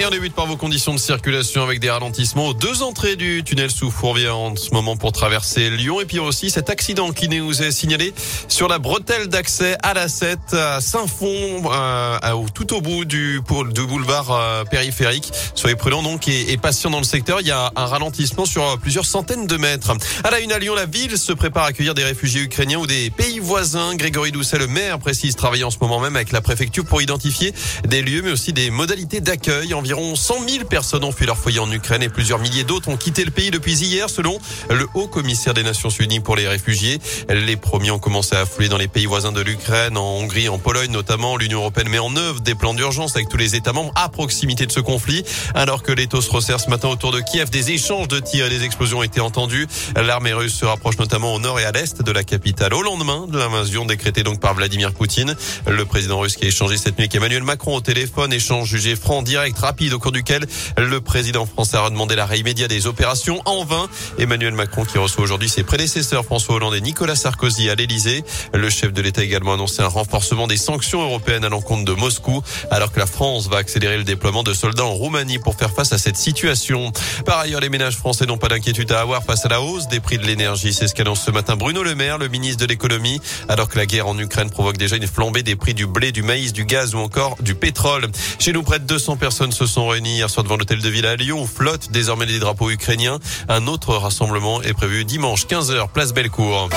Et on débute par vos conditions de circulation avec des ralentissements aux deux entrées du tunnel sous Fourvière en ce moment pour traverser Lyon. Et puis aussi cet accident qui nous est signalé sur la bretelle d'accès à la 7 à Saint-Fond, euh, tout au bout du, du boulevard euh, périphérique. Soyez prudents donc et, et patients dans le secteur. Il y a un ralentissement sur plusieurs centaines de mètres. À la une à Lyon, la ville se prépare à accueillir des réfugiés ukrainiens ou des pays voisins. Grégory Doucet, le maire, précise travailler en ce moment même avec la préfecture pour identifier des lieux mais aussi des modalités d'accueil environ 100 000 personnes ont fui leur foyer en Ukraine et plusieurs milliers d'autres ont quitté le pays depuis hier, selon le haut commissaire des Nations Unies pour les réfugiés. Les premiers ont commencé à affluer dans les pays voisins de l'Ukraine, en Hongrie, en Pologne notamment. L'Union européenne met en œuvre des plans d'urgence avec tous les États membres à proximité de ce conflit. Alors que les taux se resserrent ce matin autour de Kiev, des échanges de tirs et des explosions ont été entendus. L'armée russe se rapproche notamment au nord et à l'est de la capitale au lendemain de l'invasion décrétée donc par Vladimir Poutine. Le président russe qui a échangé cette nuit avec Emmanuel Macron au téléphone, échange jugé franc, direct, au cours duquel le président français a demandé l'arrêt immédiat des opérations en vain. Emmanuel Macron qui reçoit aujourd'hui ses prédécesseurs François Hollande et Nicolas Sarkozy à l'Elysée. Le chef de l'État a également annoncé un renforcement des sanctions européennes à l'encontre de Moscou, alors que la France va accélérer le déploiement de soldats en Roumanie pour faire face à cette situation. Par ailleurs, les ménages français n'ont pas d'inquiétude à avoir face à la hausse des prix de l'énergie. C'est ce qu'annonce ce matin Bruno Le Maire, le ministre de l'économie, alors que la guerre en Ukraine provoque déjà une flambée des prix du blé, du maïs, du gaz ou encore du pétrole. Chez nous, près de 200 personnes se sont réunies hier devant l'hôtel de ville à Lyon où flottent désormais les drapeaux ukrainiens. Un autre rassemblement est prévu dimanche 15h, place Bellecour.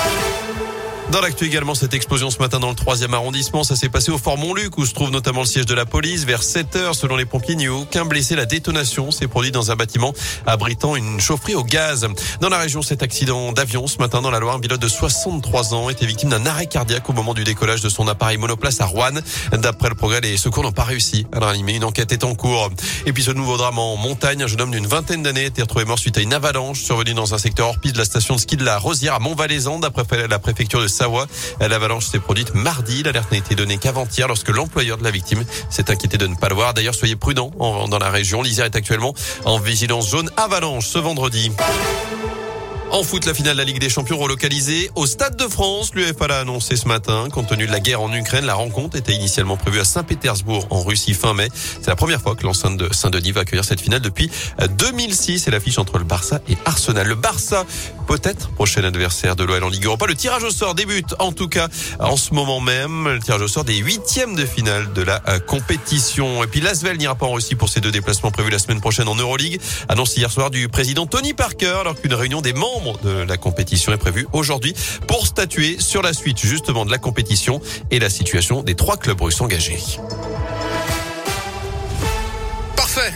Dans l'actu également, cette explosion ce matin dans le troisième arrondissement, ça s'est passé au Fort Montluc où se trouve notamment le siège de la police. Vers 7 heures, selon les pompiers, n'y a aucun blessé. La détonation s'est produite dans un bâtiment abritant une chaufferie au gaz. Dans la région, cet accident d'avion ce matin dans la Loire, un pilote de 63 ans était victime d'un arrêt cardiaque au moment du décollage de son appareil monoplace à Rouen. D'après le progrès, les secours n'ont pas réussi à l'animer. Une enquête est en cours. Et puis ce nouveau drame en montagne, un jeune homme d'une vingtaine d'années était retrouvé mort suite à une avalanche survenue dans un secteur hors piste de la station de ski de la Rosière à Montvalaisan, d'après la préfecture de Savoie. L'avalanche s'est produite mardi. L'alerte n'a été donnée qu'avant-hier lorsque l'employeur de la victime s'est inquiété de ne pas le voir. D'ailleurs, soyez prudents dans la région. L'Isère est actuellement en vigilance jaune avalanche ce vendredi. En foot, la finale de la Ligue des Champions relocalisée au Stade de France. L'UEFA l'a annoncé ce matin. Compte tenu de la guerre en Ukraine, la rencontre était initialement prévue à Saint-Pétersbourg, en Russie, fin mai. C'est la première fois que l'enceinte de Saint-Denis va accueillir cette finale depuis 2006. C'est l'affiche entre le Barça et Arsenal. Le Barça, peut-être prochain adversaire de l'OL en Ligue Europa. Le tirage au sort débute, en tout cas, en ce moment même. Le tirage au sort des huitièmes de finale de la euh, compétition. Et puis l'Asvel n'ira pas en Russie pour ses deux déplacements prévus la semaine prochaine en Euroleague. Annonce hier soir du président Tony Parker, alors qu'une réunion des membres de la compétition est prévue aujourd'hui pour statuer sur la suite justement de la compétition et la situation des trois clubs russes engagés. Parfait.